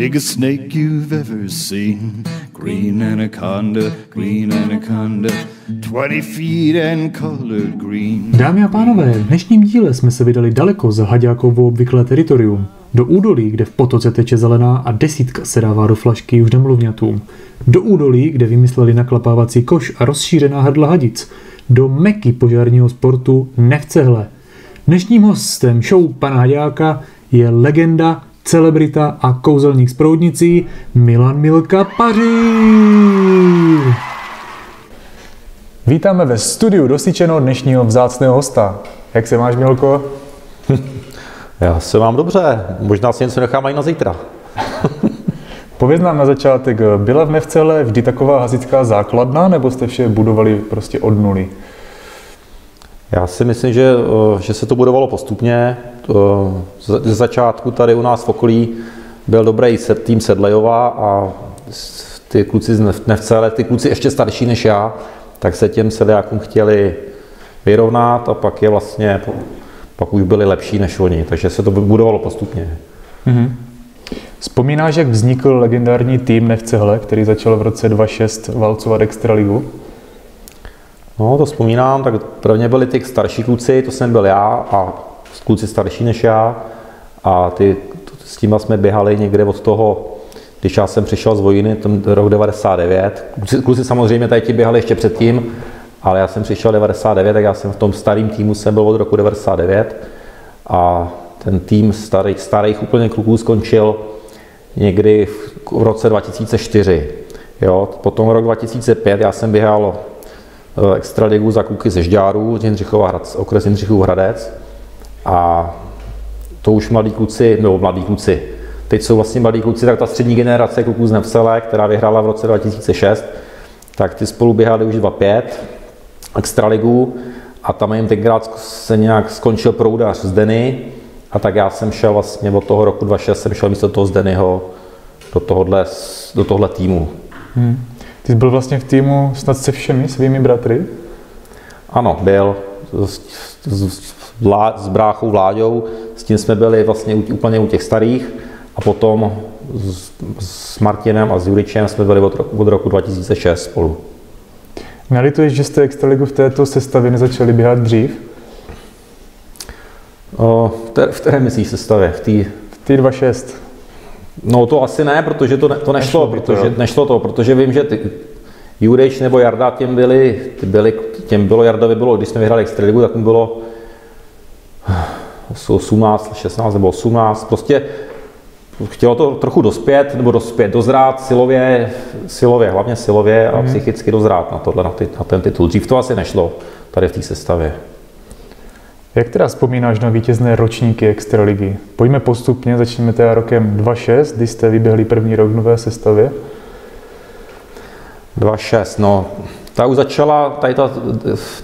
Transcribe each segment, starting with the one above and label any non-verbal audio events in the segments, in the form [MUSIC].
Biggest snake you've ever seen. Green anaconda, green anaconda, 20 feet and colored green. Dámy a pánové, v dnešním díle jsme se vydali daleko za Haďákovo obvyklé teritorium. Do údolí, kde v potoce teče zelená a desítka se dává do flašky už nemluvňatům. Do údolí, kde vymysleli naklapávací koš a rozšířená hrdla hadic. Do meky požárního sportu Nevcehle. Dnešním hostem show pana Haďáka je legenda, celebrita a kouzelník z proudnicí Milan Milka Paříž. Vítáme ve studiu dosyčeno dnešního vzácného hosta. Jak se máš, Milko? [LAUGHS] Já se mám dobře, možná si něco nechám i na zítra. [LAUGHS] Pověz nám na začátek, byla v Nevcele vždy taková hasičská základna, nebo jste vše budovali prostě od nuly? Já si myslím, že, eh, že se to budovalo postupně. Eh, ze začátku tady u nás v okolí byl dobrý tým Sedlejova a ty kluci z Nevcele, ty kluci ještě starší než já, tak se těm sedlákům chtěli vyrovnat a pak je vlastně, pak už byli lepší než oni, takže se to budovalo postupně. Mm-hmm. Vzpomínáš, jak vznikl legendární tým Nevcehle, který začal v roce 2006 valcovat Extraligu? No, to vzpomínám, tak prvně byli ty starší kluci, to jsem byl já a kluci starší než já a ty, s tím jsme běhali někde od toho, když já jsem přišel z vojny, ten rok 99. Kluci, kluci samozřejmě tady ti běhali ještě předtím, ale já jsem přišel 99, tak já jsem v tom starém týmu jsem byl od roku 99 a ten tým starých, starých úplně kluků skončil někdy v roce 2004. Jo, potom rok 2005 já jsem běhal extraligu za kluky ze Žďáru, Jindřichova Hradec, okres Jindřichův Hradec. A to už mladí kluci, nebo mladí kluci, teď jsou vlastně mladí kluci, tak ta střední generace kluků z Nevsele, která vyhrála v roce 2006, tak ty spolu běhali už 2-5 extraligu a tam jim tenkrát se nějak skončil proudař z Deny a tak já jsem šel vlastně od toho roku 2006, jsem šel místo toho z Denyho do tohohle, do tohle týmu. Hmm. Ty jsi byl vlastně v týmu snad se všemi svými bratry? Ano, byl. S, s, vlá, s bráchou Vláďou, s tím jsme byli vlastně úplně u těch starých a potom s, s Martinem a s Juričem jsme byli od roku, od roku 2006 spolu. Nalituješ, že jste Extraligu v této sestavě nezačali běhat dřív? O, v které myslíš sestavě? V té v tý 2.6. No to asi ne, protože to, ne, to nešlo, nešlo protože, to, nešlo to, protože vím, že ty, Jurejš nebo Jarda těm byli, ty byli, těm bylo, Jardovi bylo, když jsme vyhráli Extraligu, tak mu bylo [SIGHS] 18, 16 nebo 18, prostě chtělo to trochu dospět, nebo dospět, dozrát silově, silově, hlavně silově a mm. psychicky dozrát na, tohle, na, ty, na ten titul. Dřív to asi nešlo tady v té sestavě. Jak teda vzpomínáš na vítězné ročníky Extraligy? Pojďme postupně, začneme teda rokem 2.6, kdy jste vyběhli první rok v nové sestavě. 2.6, no, ta už začala, tady ta,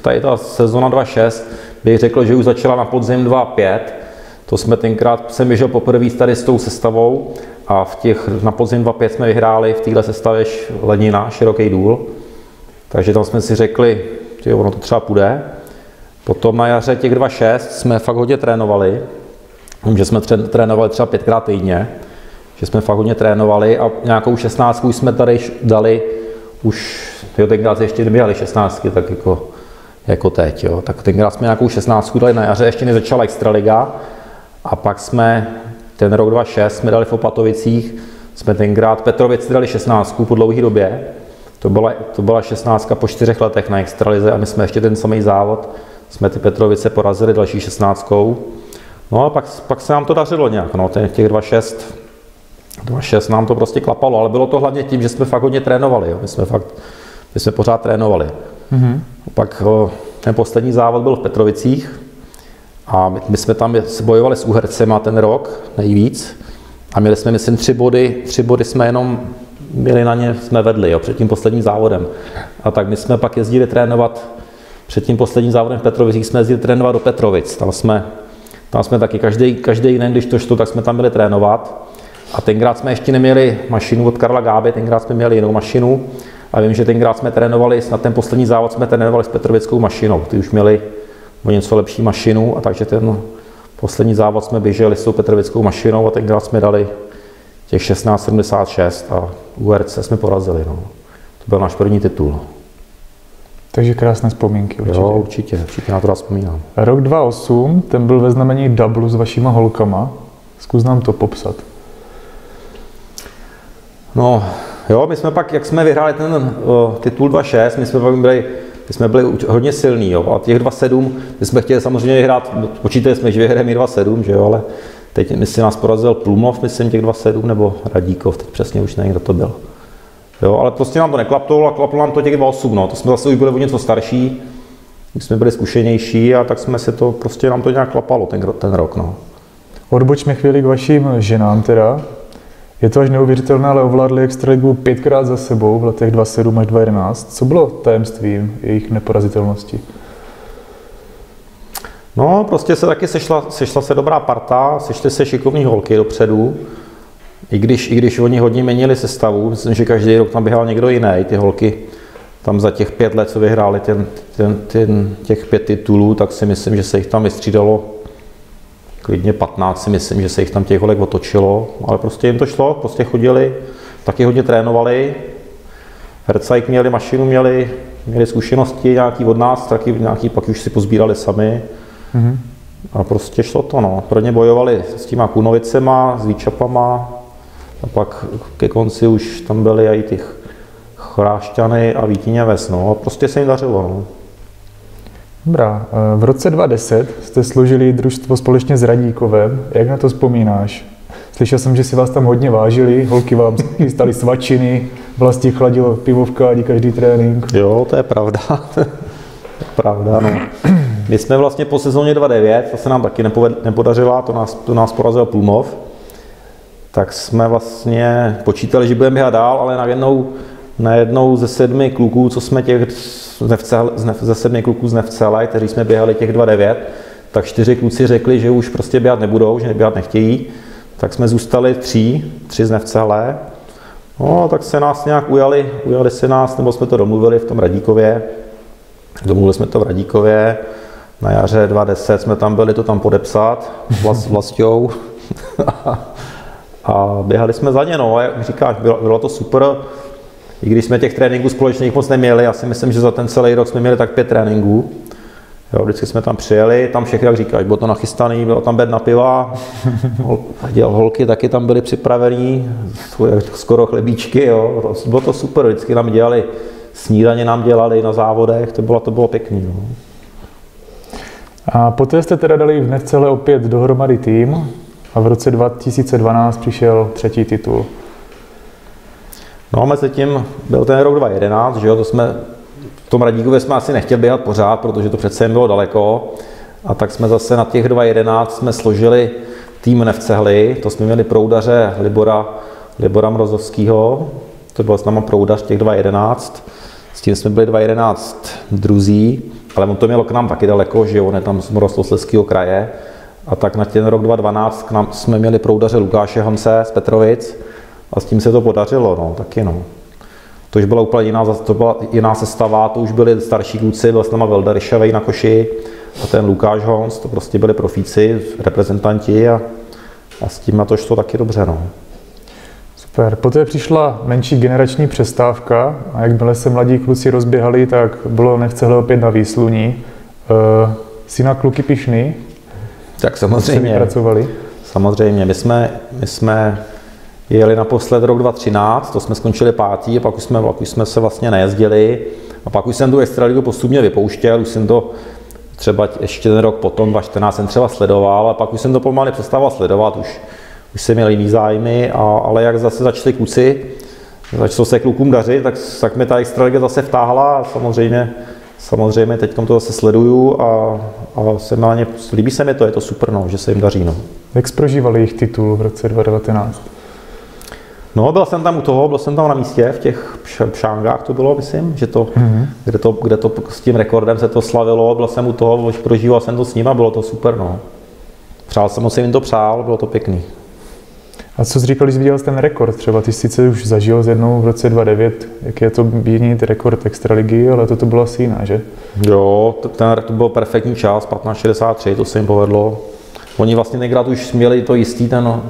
tady ta sezona 2.6, bych řekl, že už začala na podzim 2.5, to jsme tenkrát, jsem běžel poprvé tady s tou sestavou a v těch, na podzim 2.5 jsme vyhráli v téhle sestavě Lenina, Široký důl, takže tam jsme si řekli, že ono to třeba půjde. Potom na jaře těch 2.6 jsme fakt hodně trénovali, že jsme trénovali třeba pětkrát týdně, že jsme fakt hodně trénovali a nějakou 16 už jsme tady dali, už, jo, tenkrát ještě neběhali 16, tak jako, jako teď, jo. Tak tenkrát jsme nějakou 16 dali na jaře, ještě nezačala Extraliga. A pak jsme ten rok 2006 jsme dali v Opatovicích, jsme tenkrát Petrovici dali 16 po dlouhé době, to byla, to byla 16 po čtyřech letech na Extralize a my jsme ještě ten samý závod jsme ty Petrovice porazili další šestnáctkou. No a pak, pak se nám to dařilo nějak, no, těch 2-6, 2-6 nám to prostě klapalo, ale bylo to hlavně tím, že jsme fakt hodně trénovali, jo. My jsme fakt, my jsme pořád trénovali. Mm-hmm. Pak ten poslední závod byl v Petrovicích a my, my jsme tam bojovali s Uhercema ten rok nejvíc a měli jsme, myslím, tři body, tři body jsme jenom měli na ně, jsme vedli, jo, před tím posledním závodem. A tak my jsme pak jezdili trénovat před tím posledním závodem v Petrovicích jsme jezdili trénovat do Petrovic. Tam jsme, tam jsme taky každý, každý den, když to šlo, tak jsme tam byli trénovat. A tenkrát jsme ještě neměli mašinu od Karla Gáby, tenkrát jsme měli jinou mašinu. A vím, že tenkrát jsme trénovali, na ten poslední závod jsme trénovali s Petrovickou mašinou. Ty už měli o něco lepší mašinu, a takže ten poslední závod jsme běželi s tou Petrovickou mašinou a tenkrát jsme dali těch 1676 a URC jsme porazili. No. To byl náš první titul. Takže krásné vzpomínky určitě. Jo, určitě, určitě na to rád vzpomínám. Rok 2008, ten byl ve znamení dublu s vašima holkama. Zkus nám to popsat. No, jo, my jsme pak, jak jsme vyhráli ten o, titul 2.6, my jsme pak byli, my jsme byli hodně silní, jo, a těch 2.7, my jsme chtěli samozřejmě vyhrát, počítali jsme, že vyhrajeme 2.7, že jo, ale teď myslím nás porazil Plumov, myslím těch 2.7, nebo Radíkov, teď přesně už nevím, kdo to byl. Jo, ale prostě nám to neklaplo a klaplo nám to těch 2.8, no, to jsme zase už byli o něco starší, už jsme byli zkušenější a tak jsme se to, prostě nám to nějak klapalo ten, ten rok, no. Odbočme chvíli k vašim ženám teda. Je to až neuvěřitelné, ale ovládli extraligu pětkrát za sebou v letech 27 až 2011. Co bylo tajemstvím jejich neporazitelnosti? No, prostě se taky sešla, sešla se dobrá parta, sešly se šikovní holky dopředu. I když, I když oni hodně měnili sestavu, myslím, že každý rok tam běhal někdo jiný, ty holky tam za těch pět let, co vyhráli ten, ten, ten, těch pět titulů, tak si myslím, že se jich tam vystřídalo klidně 15 si myslím, že se jich tam těch holek otočilo, ale prostě jim to šlo, prostě chodili, taky hodně trénovali. Hercajk měli mašinu, měli, měli zkušenosti nějaký od nás, taky nějaký pak už si pozbírali sami. Mm-hmm. A prostě šlo to, no. Pro ně bojovali s těma kunovicema, s výčapama, a pak ke konci už tam byly i těch chrášťany a Vítíně Ves, no. A prostě se jim dařilo, no. Dobrá. V roce 2010 jste složili družstvo společně s Radíkovem. Jak na to vzpomínáš? Slyšel jsem, že si vás tam hodně vážili, holky vám chystali svačiny, vlastně chladilo pivo v kádi každý trénink. Jo, to je pravda. [LAUGHS] pravda, no. My jsme vlastně po sezóně 2.9, to se nám taky nepodařila, to nás, to nás porazil Plumov, tak jsme vlastně počítali, že budeme běhat dál, ale najednou, najednou ze sedmi kluků, co jsme těch ze sedmi kluků z Nevcele, kteří jsme běhali těch 2.9, tak čtyři kluci řekli, že už prostě běhat nebudou, že běhat nechtějí, tak jsme zůstali tři, tři z Nevcele. No, tak se nás nějak ujali, ujali se nás, nebo jsme to domluvili v tom Radíkově. Domluvili jsme to v Radíkově. Na jaře 2010 jsme tam byli to tam podepsat vlast, [LAUGHS] vlastou. [LAUGHS] a běhali jsme za ně, no, jak říkáš, bylo, bylo to super. I když jsme těch tréninků společných moc neměli, já si myslím, že za ten celý rok jsme měli tak pět tréninků. Jo, vždycky jsme tam přijeli, tam všechny, jak říkáš, bylo to nachystaný, bylo tam bed na piva, [LAUGHS] hol, holky taky tam byly připravený, skoro chlebíčky, jo. bylo to super, vždycky nám dělali, snídaně nám dělali na závodech, to bylo, to bylo pěkný. No. A poté jste teda dali v Nevcele opět dohromady tým a v roce 2012 přišel třetí titul. No a mezi tím byl ten rok 2011, že jo, to jsme, v tom Radíkově jsme asi nechtěli běhat pořád, protože to přece jen bylo daleko. A tak jsme zase na těch 2011 jsme složili tým Nevcehly, to jsme měli proudaře Libora, Libora Mrozovského, to byl s náma proudař těch 2011, s tím jsme byli 2011 druzí, ale on to mělo k nám taky daleko, že on je tam z Moroslosleského kraje. A tak na ten rok 2012 k nám jsme měli proudaře Lukáše Hance z Petrovic, a s tím se to podařilo, no, taky no. To už byla úplně jiná, to byla jiná sestava, to už byli starší kluci, byl s náma Velda Ryšavej na koši a ten Lukáš Hons, to prostě byli profíci, reprezentanti a, a s tím na to šlo taky dobře, no. Super. Poté přišla menší generační přestávka a jakmile se mladí kluci rozběhali, tak bylo nechcehle opět na výsluní. E, jsi na kluky pišný? Tak samozřejmě. Pracovali? Samozřejmě. My jsme, my jsme jeli naposled rok 2013, to jsme skončili pátý a pak už jsme, pak už jsme se vlastně nejezdili. A pak už jsem tu extraligu postupně vypouštěl, už jsem to třeba ještě ten rok potom, 2014 jsem třeba sledoval, a pak už jsem to pomalu přestával sledovat, už, už jsem měl jiný zájmy, a, ale jak zase začali kluci, začalo se klukům dařit, tak, tak mi ta extraliga zase vtáhla a samozřejmě, samozřejmě teď to zase sleduju a, a se mě, líbí se mi to, je to super, no, že se jim daří. No. Jak prožívali jejich titul v roce 2019? No, byl jsem tam u toho, byl jsem tam na místě, v těch pšángách to bylo, myslím, že to, mm-hmm. kde, to, kde to s tím rekordem se to slavilo, byl jsem u toho, prožíval jsem to s ním a bylo to super, no. Přál jsem, moc jim to přál, bylo to pěkný. A co jsi říkal, když viděl ten rekord? Třeba ty jsi sice už zažil z jednou v roce 2009, jak je to měnit rekord extraligy, ale to, to bylo asi jiná, že? Jo, ten, to byl perfektní čas, 15.63, to se jim povedlo. Oni vlastně tenkrát už měli to jistý ten uh,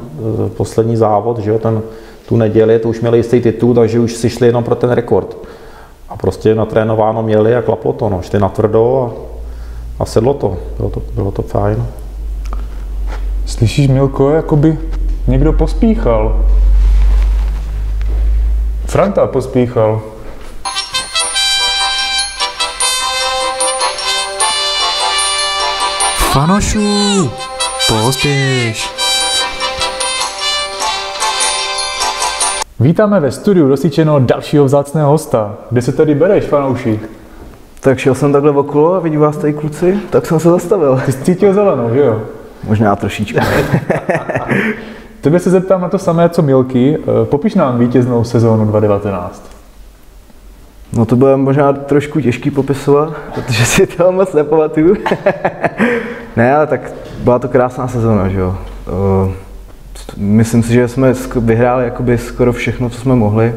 poslední závod, že jo, ten, tu neděli, to už měli jistý titul, takže už si šli jenom pro ten rekord. A prostě natrénováno měli a klaplo to, no. šli na tvrdo a, a sedlo to. Bylo to, bylo to fajn. Slyšíš, Milko, jakoby někdo pospíchal. Franta pospíchal. Fanošu, pospěš. Vítáme ve studiu rozsíčeno dalšího vzácného hosta. Kde se tady bereš, fanouši? Tak šel jsem takhle okolo a vidím vás tady kluci, tak jsem se zastavil. Ty jsi cítil zelenou, že jo? Možná trošičku. [LAUGHS] Tebe se zeptám na to samé, co Milky. Eh, Popiš nám vítěznou sezónu 2019. No to bylo možná trošku těžký popisovat, protože si to moc nepamatuju. [LAUGHS] ne, ale tak byla to krásná sezóna, že jo. Eh, Myslím si, že jsme vyhráli jakoby skoro všechno, co jsme mohli.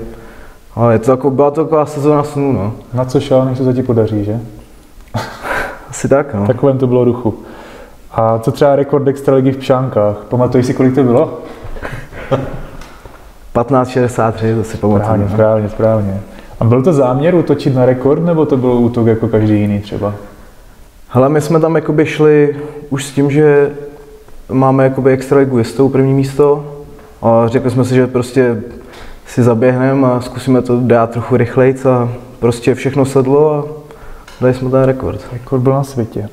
Ale je to jako, byla to taková sezóna snů, no. Na co šel, než se to ti podaří, že? [LAUGHS] Asi tak, no. Takovém to bylo ruchu. A co třeba rekord extraligy v Pšánkách? Pamatuješ si, kolik to bylo? 1563, to si pamatuju. Správně, správně, správně. A byl to záměr útočit na rekord, nebo to byl útok jako každý jiný třeba? Hele, my jsme tam jakoby šli už s tím, že máme jakoby extraligu jistou první místo a řekli jsme si, že prostě si zaběhneme a zkusíme to dát trochu rychleji a prostě všechno sedlo a dali jsme ten rekord. Rekord byl na světě.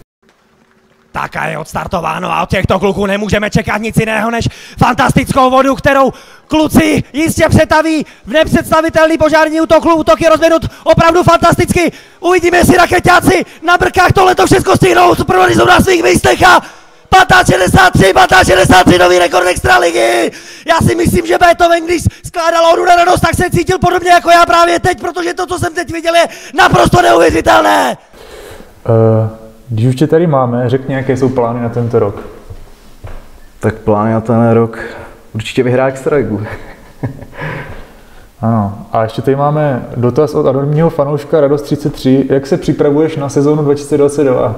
Tak a je odstartováno a od těchto kluků nemůžeme čekat nic jiného než fantastickou vodu, kterou kluci jistě přetaví v nepředstavitelný požární útok. Útok je rozvinut opravdu fantasticky. Uvidíme, jestli raketáci na brkách tohleto všechno stihnou. Jsou na svých místech a 1563, 1563, nový rekord extraligy. Já si myslím, že Beethoven, když skládal odu na radost, tak se cítil podobně jako já právě teď, protože to, co jsem teď viděl, je naprosto neuvěřitelné. Uh, když už tě tady máme, řekni, jaké jsou plány na tento rok. Tak plány na ten rok určitě vyhrát extraligu. [LAUGHS] Ano, a ještě tady máme dotaz od anonimního fanouška Radost33. Jak se připravuješ na sezónu 2022?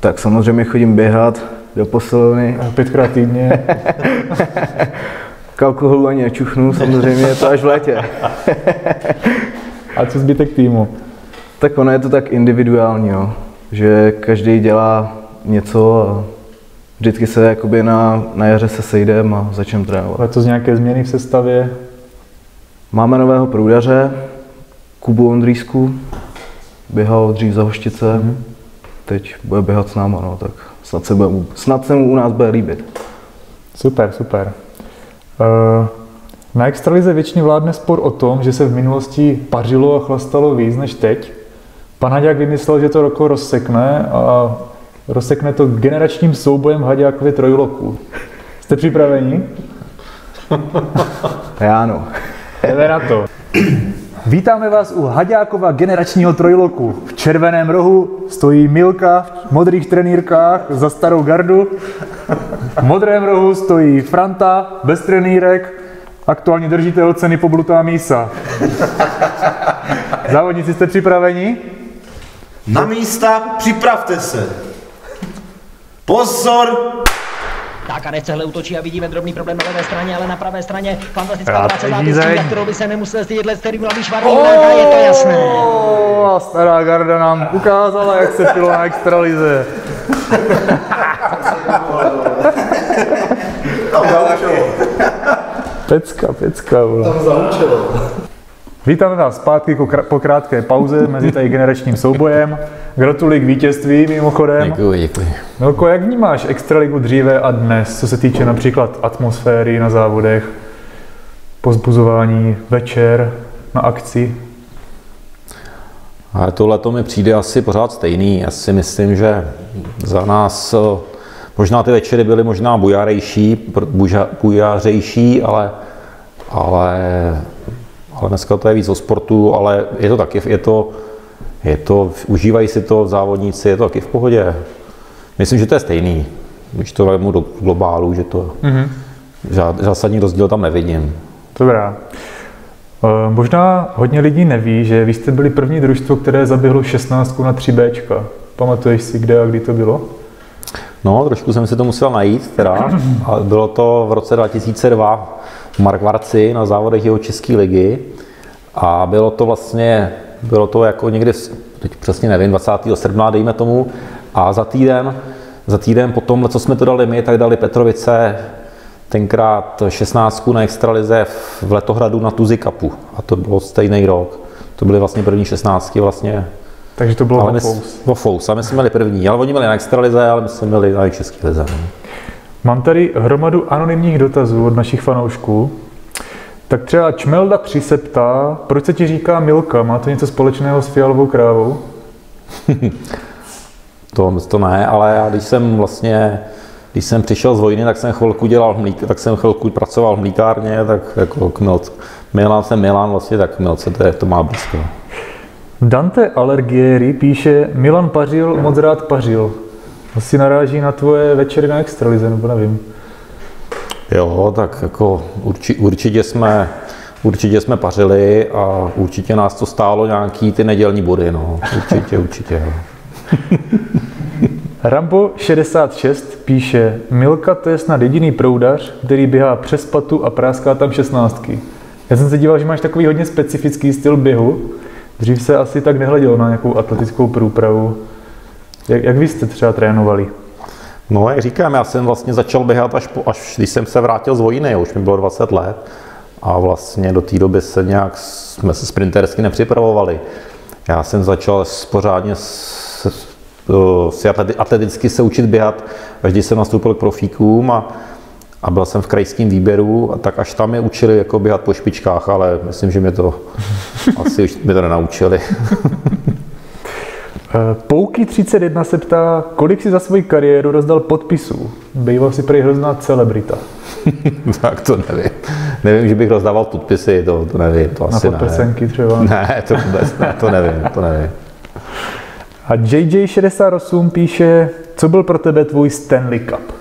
tak samozřejmě chodím běhat do posilovny. Pětkrát týdně. [LAUGHS] K alkoholu ani nečuchnu, samozřejmě je to až v létě. [LAUGHS] A co zbytek týmu? Tak ono je to tak individuální, jo. Že každý dělá něco a vždycky se jakoby na, na jaře se sejdeme a začneme trénovat. Letos nějaké změny v sestavě? Máme nového průdaře, Kubu Ondřísku, běhal dřív za Hoštice, mm-hmm. teď bude běhat s náma, no, tak snad se, bude, snad se mu u nás bude líbit. Super, super. Uh, na extralize většině vládne spor o tom, že se v minulosti pařilo a chlastalo víc než teď. Pan Haďák vymyslel, že to roko rozsekne a rozsekne to generačním soubojem Haďákově trojloku. Jste připraveni? [LAUGHS] Já ano. Jdeme na to. Vítáme vás u Haďákova generačního trojloku. V červeném rohu stojí Milka v modrých trenýrkách za starou gardu. V modrém rohu stojí Franta bez trenýrek, aktuální držitel ceny poblutá mísa. Závodníci jste připraveni? Na místa, připravte se. Pozor! Tak a Necehle útočí a vidíme drobný problém na levé straně, ale na pravé straně fantastická Rád práce zeď. za kterou by se nemusel stydět let, který mladý Švarník, je to jasné. Oh, a stará garda nám ukázala, jak se pilo na extralize. Pecka, pecka, vole. Vítáme vás zpátky po krá- po krátké pauze mezi tady generačním soubojem. Gratuluji k vítězství mimochodem. Děkuji, děkuji. Milko, jak vnímáš extraligu dříve a dnes, co se týče například atmosféry na závodech, pozbuzování večer na akci? Ale tohle to mi přijde asi pořád stejný. Já si myslím, že za nás eh, možná ty večery byly možná bujarejší, pr- buža- bujařejší, ale, ale, ale dneska to je víc o sportu, ale je to taky, je to, je to, užívají si to závodníci, je to taky v pohodě. Myslím, že to je stejný, když to vezmu do globálu, že to mm-hmm. žád, zásadní rozdíl tam nevidím. Dobrá. Eh, Možná hodně lidí neví, že vy jste byli první družstvo, které zaběhlo 16 na 3 Bčka. Pamatuješ si, kde a kdy to bylo? No, trošku jsem si to musel najít, teda. A bylo to v roce 2002 v Markvarci na závodech jeho České ligy. A bylo to vlastně, bylo to jako někdy, teď přesně nevím, 20. srpna, dejme tomu. A za týden, za týden potom, co jsme to dali my, tak dali Petrovice tenkrát 16 na extralize v Letohradu na Tuzi Cupu. A to bylo stejný rok. To byly vlastně první 16 vlastně. Takže to bylo Ale my, Vofous. Vofous. A my jsme měli první. Ale oni měli na extralize, ale my jsme měli na české lize. Mám tady hromadu anonymních dotazů od našich fanoušků. Tak třeba Čmelda 3 se ptá, proč se ti říká Milka? Má to něco společného s fialovou krávou? [LAUGHS] To, to ne, ale já když jsem vlastně, když jsem přišel z vojny, tak jsem chvilku dělal mlík, tak jsem chvilku pracoval v mlíkárně, tak jako k Milc. Milan jsem Milan, vlastně tak Milce, to, je, to má blízko. Dante Alergieri píše, Milan pařil, moc rád pařil. Asi naráží na tvoje večery na extralize, nebo nevím. Jo, tak jako urči, určitě jsme, určitě jsme pařili a určitě nás to stálo nějaký ty nedělní body, no. Určitě, [LAUGHS] určitě. Jo. Rambo 66 píše, Milka to je snad jediný proudař, který běhá přes patu a práská tam šestnáctky. Já jsem se díval, že máš takový hodně specifický styl běhu. Dřív se asi tak nehledělo na nějakou atletickou průpravu. Jak, jak vy jste třeba trénovali? No, jak říkám, já jsem vlastně začal běhat až, po, až když jsem se vrátil z vojny, už mi bylo 20 let. A vlastně do té doby se nějak, jsme se sprintersky nepřipravovali. Já jsem začal pořádně s, si atleti- atleticky se učit běhat, až když jsem nastoupil k profíkům a, a byl jsem v krajském výběru, a tak až tam mě učili jako běhat po špičkách, ale myslím, že mě to [LAUGHS] asi už mě to nenaučili. [LAUGHS] Eh, Pouky 31 se ptá, kolik si za svoji kariéru rozdal podpisů? Býval si prý hrozná celebrita. [LAUGHS] tak to nevím. Nevím, že bych rozdával podpisy, to, to nevím, to Na asi ne. podprsenky třeba. [LAUGHS] Ne, to vůbec ne, to nevím, to nevím. A JJ68 píše, co byl pro tebe tvůj Stanley Cup?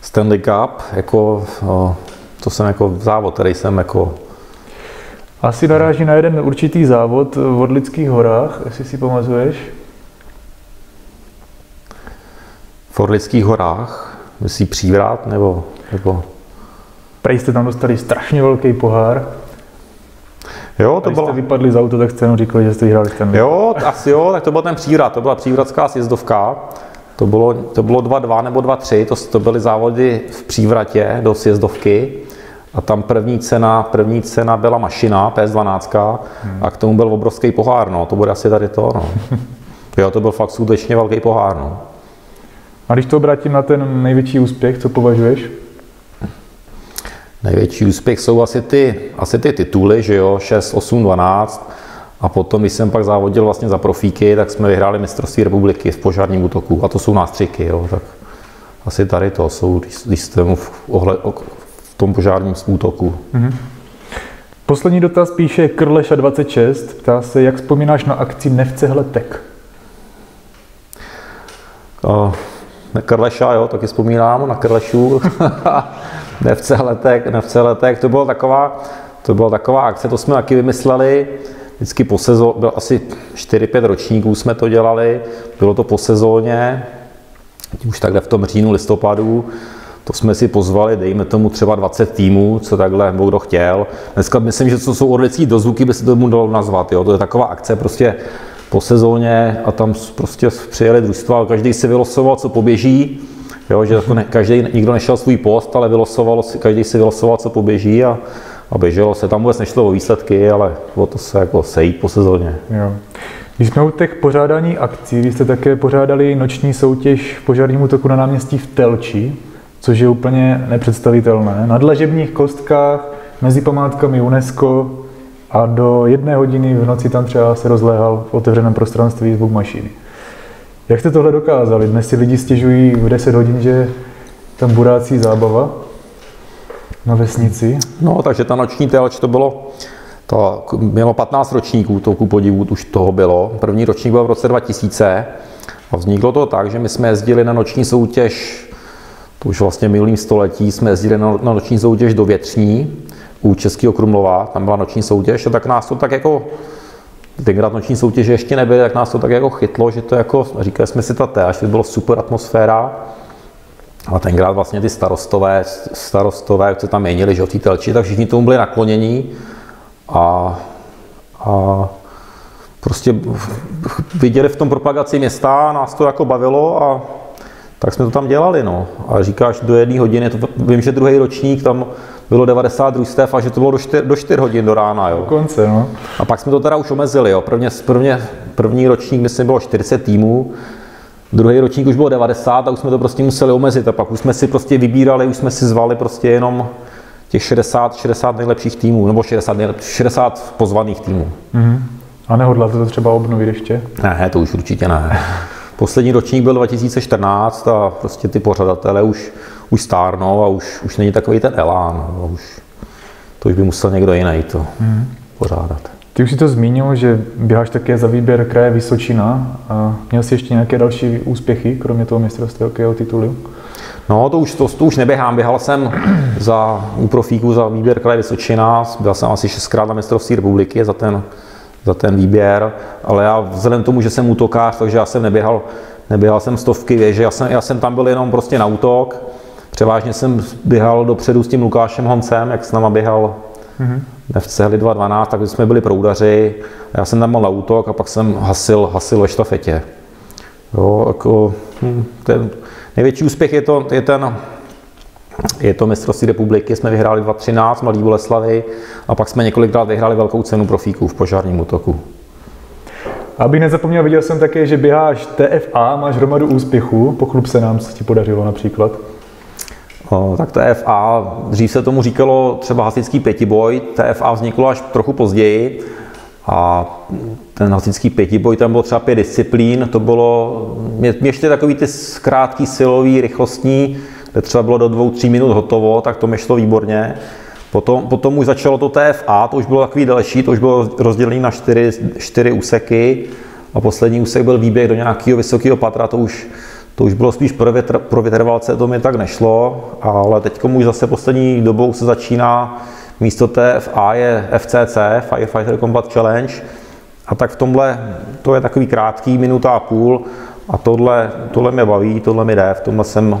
Stanley Cup, jako, o, to jsem jako závod, který jsem jako, Asi naráží na jeden určitý závod v Orlických horách, jestli si pamatuješ. v Orlických horách, myslí přívrat, nebo, nebo Prej jste tam dostali strašně velký pohár. Jo, to bylo, vypadli z auta, tak jste jenom říkali, že jste vyhráli Stanley Cup. jo, asi jo, tak to byl ten přívrat, to byla přívratská sjezdovka. To bylo, to bylo 2-2 nebo 2-3, to, to byly závody v přívratě do sjezdovky. A tam první cena, první cena byla mašina PS12 a k tomu byl obrovský pohár, no, to bude asi tady to, no. [LAUGHS] Jo, to byl fakt skutečně velký pohár, no. A když to obrátím na ten největší úspěch, co považuješ? Největší úspěch jsou asi ty, asi ty tituly, že jo, 6, 8, 12. A potom, když jsem pak závodil vlastně za profíky, tak jsme vyhráli mistrovství republiky v požárním útoku. A to jsou nástřiky, jo, tak asi tady to jsou, když, když jsem v, ohled, v tom požárním útoku. Poslední dotaz píše Krleša26. Ptá se, jak vzpomínáš na akci Nevce hletek? Uh, na Krleša, jo, taky vzpomínám na Krlešu. [LAUGHS] nevce letek, nevce letek, to byla taková, to byla taková akce, to jsme taky vymysleli. Vždycky po sezóně, bylo asi 4-5 ročníků jsme to dělali, bylo to po sezóně, už takhle v tom říjnu, listopadu, to jsme si pozvali, dejme tomu třeba 20 týmů, co takhle, nebo kdo chtěl. Dneska myslím, že to jsou orlický dozvuky, by se tomu dalo nazvat. Jo? To je taková akce prostě po sezóně a tam prostě přijeli družstva, každý si vylosoval, co poběží. Jo, že jako ne, každý, nikdo nešel svůj post, ale vylosoval, si- každý si vylosoval, co poběží a, a běželo se. Tam vůbec nešlo o výsledky, ale o to se jako sejít po sezóně. Jo. Když jsme u těch pořádání akcí, vy jste také pořádali noční soutěž v požárním útoku na náměstí v Telči, což je úplně nepředstavitelné. Na dlažebních kostkách, mezi památkami UNESCO a do jedné hodiny v noci tam třeba se rozléhal v otevřeném prostranství zvuk mašiny. Jak jste tohle dokázali? Dnes si lidi stěžují v 10 hodin, že tam burácí zábava na vesnici. No, takže ta noční telč to bylo, to mělo 15 ročníků, to ku podivu už toho bylo. První ročník byl v roce 2000 a vzniklo to tak, že my jsme jezdili na noční soutěž, už vlastně minulým století, jsme jezdili na, na noční soutěž do Větřní u Českého Krumlova, tam byla noční soutěž a tak nás to tak jako tenkrát noční soutěže ještě nebyly, tak nás to tak jako chytlo, že to jako, říkali jsme si to až to bylo super atmosféra. A tenkrát vlastně ty starostové, starostové, co tam měnili, že o telči, tak všichni tomu byli naklonění. A, a prostě viděli v tom propagaci města, nás to jako bavilo a tak jsme to tam dělali. No. A říkáš do jedné hodiny, to, vím, že druhý ročník tam bylo 90 družstev a že to bylo do 4, do 4 hodin do rána. Jo. Konce, no. A pak jsme to teda už omezili. Jo. Prvně, prvně, první ročník, myslím, bylo 40 týmů, druhý ročník už bylo 90 a už jsme to prostě museli omezit. A pak už jsme si prostě vybírali, už jsme si zvali prostě jenom těch 60, 60 nejlepších týmů, nebo 60, 60 pozvaných týmů. Mm-hmm. A nehodláte to třeba obnovit ještě? Ne, to už určitě ne. Poslední ročník byl 2014 a prostě ty pořadatelé už, už stárnou a už, už není takový ten elán. No, už, to už by musel někdo jiný to hmm. pořádat. Ty už si to zmínil, že běháš také za výběr kraje Vysočina. A měl jsi ještě nějaké další úspěchy, kromě toho mistrovství hokejového titulu? No, to už, to, to už neběhám. Běhal jsem za, u profíků za výběr kraje Vysočina. Byl jsem asi šestkrát na mistrovství republiky za ten za ten výběr, ale já vzhledem k tomu, že jsem útokář, takže já jsem neběhal, neběhal jsem stovky věže, já jsem, já jsem tam byl jenom prostě na útok, převážně jsem běhal dopředu s tím Lukášem Honcem, jak s náma běhal mm-hmm. v Cehli 2.12, tak jsme byli proudaři, já jsem tam byl na útok a pak jsem hasil, hasil ve štafetě. Jo, jako, hm, ten největší úspěch je, to, je ten je to mistrovství republiky, jsme vyhráli 2-13, Malý Boleslavy a pak jsme několikrát vyhráli velkou cenu profíků v požárním útoku. Abych nezapomněl, viděl jsem také, že běháš TFA, máš hromadu úspěchů, pochlub se nám, co ti podařilo například. O, tak TFA, dřív se tomu říkalo třeba hasičský pětiboj, TFA vzniklo až trochu později a ten hasičský pětiboj, tam bylo třeba pět disciplín, to bylo, mě, mě ještě takový ty krátký silový, rychlostní, kde třeba bylo do dvou, tří minut hotovo, tak to mi šlo výborně. Potom, potom už začalo to TFA, to už bylo takový delší, to už bylo rozdělené na čtyři, čtyři úseky. A poslední úsek byl výběh do nějakého vysokého patra, to už, to už bylo spíš pro, větr, pro vytrvalce, to mi tak nešlo, ale teď už zase poslední dobou se začíná místo TFA je FCC, Firefighter Combat Challenge, a tak v tomhle, to je takový krátký, minuta a půl, a tohle, tohle mě baví, tohle mi jde, v tomhle jsem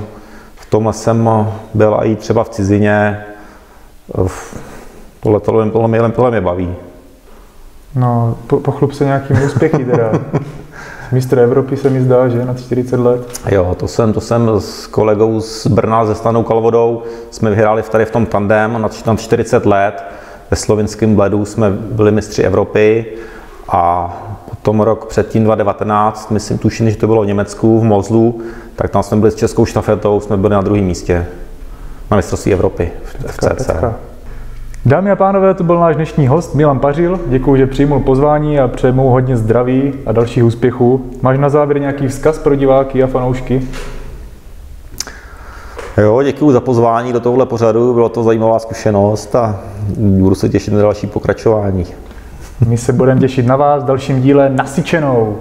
tom jsem byl i třeba v cizině. Tohle, tohle, tohle, mě, tohle mě baví. No, po, pochlup se nějakými úspěchy teda. [LAUGHS] Mistr Evropy se mi zdá, že na 40 let. Jo, to jsem, to jsem s kolegou z Brna, ze Stanou Kalvodou, jsme vyhráli tady v tom tandem na 40 let. Ve slovinském bledu jsme byli mistři Evropy a potom rok předtím 2019, myslím, tuším, že to bylo v Německu, v Mozlu, tak tam jsme byli s českou štafetou, jsme byli na druhém místě na mistrovství Evropy v CC. Dámy a pánové, to byl náš dnešní host Milan Pařil. Děkuji, že přijmul pozvání a přejmu hodně zdraví a dalších úspěchů. Máš na závěr nějaký vzkaz pro diváky a fanoušky? Jo, děkuji za pozvání do tohle pořadu, bylo to zajímavá zkušenost a budu se těšit na další pokračování. My se budeme těšit na vás v dalším díle Nasyčenou.